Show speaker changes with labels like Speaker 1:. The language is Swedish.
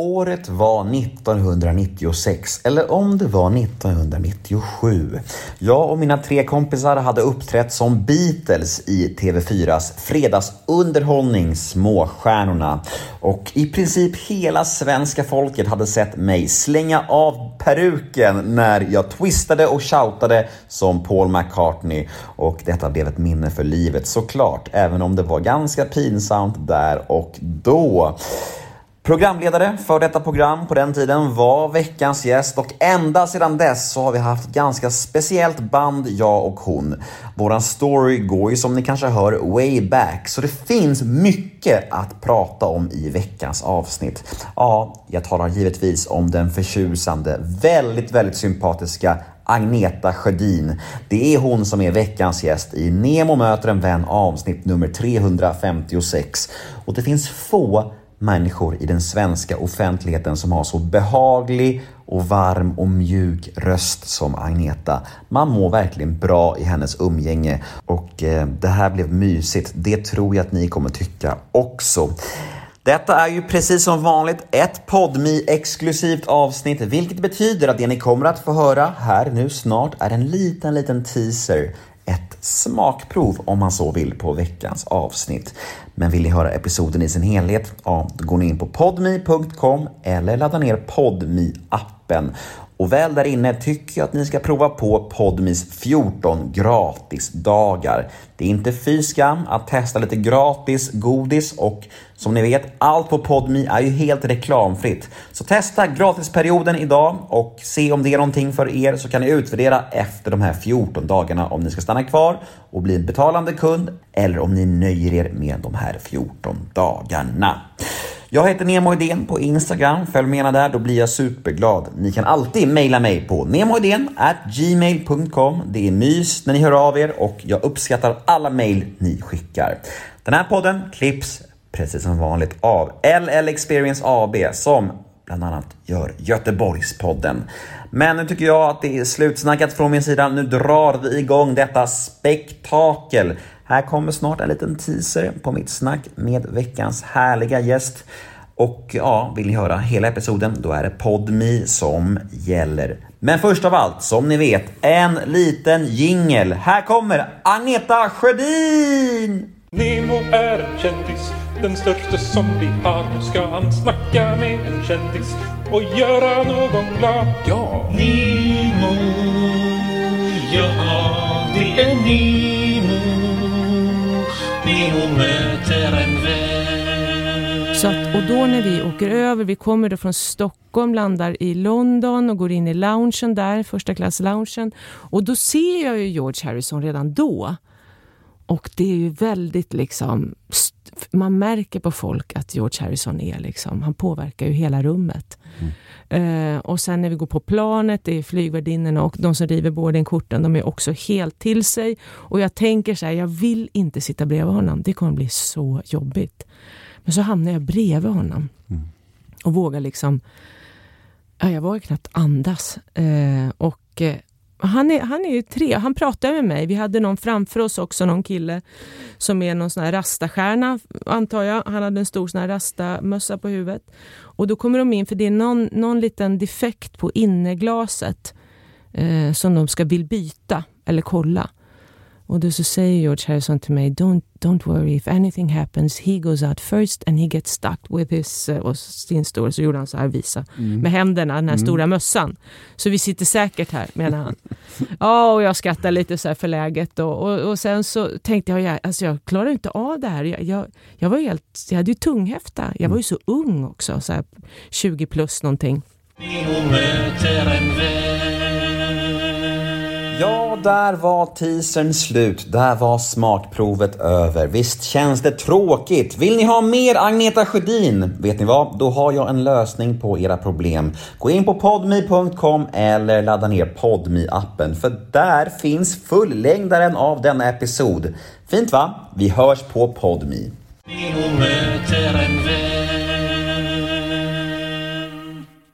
Speaker 1: Året var 1996, eller om det var 1997. Jag och mina tre kompisar hade uppträtt som Beatles i TV4s fredagsunderhållning Småstjärnorna. Och i princip hela svenska folket hade sett mig slänga av peruken när jag twistade och shoutade som Paul McCartney. Och detta blev ett minne för livet såklart, även om det var ganska pinsamt där och då. Programledare för detta program på den tiden var veckans gäst och ända sedan dess så har vi haft ganska speciellt band, jag och hon. Våran story går ju som ni kanske hör way back, så det finns mycket att prata om i veckans avsnitt. Ja, jag talar givetvis om den förtjusande, väldigt, väldigt sympatiska Agneta Sjödin. Det är hon som är veckans gäst i Nemo möter en vän avsnitt nummer 356. Och det finns få människor i den svenska offentligheten som har så behaglig och varm och mjuk röst som Agneta. Man mår verkligen bra i hennes umgänge och eh, det här blev mysigt. Det tror jag att ni kommer tycka också. Detta är ju precis som vanligt ett podmi exklusivt avsnitt, vilket betyder att det ni kommer att få höra här nu snart är en liten, liten teaser smakprov om man så vill på veckans avsnitt. Men vill ni höra episoden i sin helhet? Ja, då går ni in på podmi.com eller laddar ner podmi appen och väl där inne tycker jag att ni ska prova på Podmis 14 gratisdagar. Det är inte fy skam att testa lite gratis godis och som ni vet, allt på Podmi är ju helt reklamfritt. Så testa gratisperioden idag och se om det är någonting för er så kan ni utvärdera efter de här 14 dagarna om ni ska stanna kvar och bli en betalande kund eller om ni nöjer er med de här 14 dagarna. Jag heter Nemo Idén på Instagram. Följ med där, då blir jag superglad. Ni kan alltid mejla mig på gmail.com. Det är mys när ni hör av er och jag uppskattar alla mejl ni skickar. Den här podden klipps precis som vanligt av LL Experience AB som bland annat gör Göteborgspodden. Men nu tycker jag att det är slutsnackat från min sida. Nu drar vi igång detta spektakel. Här kommer snart en liten teaser på mitt snack med veckans härliga gäst. Och ja, vill ni höra hela episoden, då är det PodMe som gäller. Men först av allt, som ni vet, en liten jingel. Här kommer Agneta Sjödin!
Speaker 2: Nemo är en kändis, den största som vi har. Nu ska han snacka med en kändis och göra någon glad. Ja!
Speaker 3: Nemo, ja det är Nemo. Nemo möter en vän.
Speaker 4: Så att, och då när vi åker över, vi kommer då från Stockholm, landar i London och går in i loungen där, första klass loungen. Och då ser jag ju George Harrison redan då. Och det är ju väldigt liksom, man märker på folk att George Harrison är liksom, han påverkar ju hela rummet. Mm. Uh, och sen när vi går på planet, det är flygvärdinnorna och de som river boardingkorten, de är också helt till sig. Och jag tänker så här, jag vill inte sitta bredvid honom, det kommer bli så jobbigt. Men så hamnar jag bredvid honom. Mm. Och vågar liksom, ja, jag vågar knappt andas. Uh, och uh, han är, han är ju tre, han pratar med mig. Vi hade någon framför oss också, någon kille som är någon sån här rastastjärna, antar jag. Han hade en stor sån här rastamössa på huvudet. Och då kommer de in, för det är någon, någon liten defekt på innerglaset eh, som de ska vill byta eller kolla. Och då så säger George Harrison till mig, don't, don't worry, if anything happens, he goes out first and he gets stuck with his, uh, och sin stora, så gjorde han så här, visa, mm. med händerna, den här mm. stora mössan. Så vi sitter säkert här, menar han. ja, och jag skrattar lite så här för läget och, och, och sen så tänkte jag, jag, alltså jag klarar inte av det här. Jag, jag, jag var helt, jag hade ju tunghäfta. Jag var ju så ung också, så här 20 plus någonting.
Speaker 1: Ja, där var teasern slut. Där var smakprovet över. Visst känns det tråkigt? Vill ni ha mer Agneta Sjödin? Vet ni vad? Då har jag en lösning på era problem. Gå in på podme.com eller ladda ner podme appen för där finns fullängdaren av denna episod. Fint va? Vi hörs på podme.
Speaker 3: möter en vän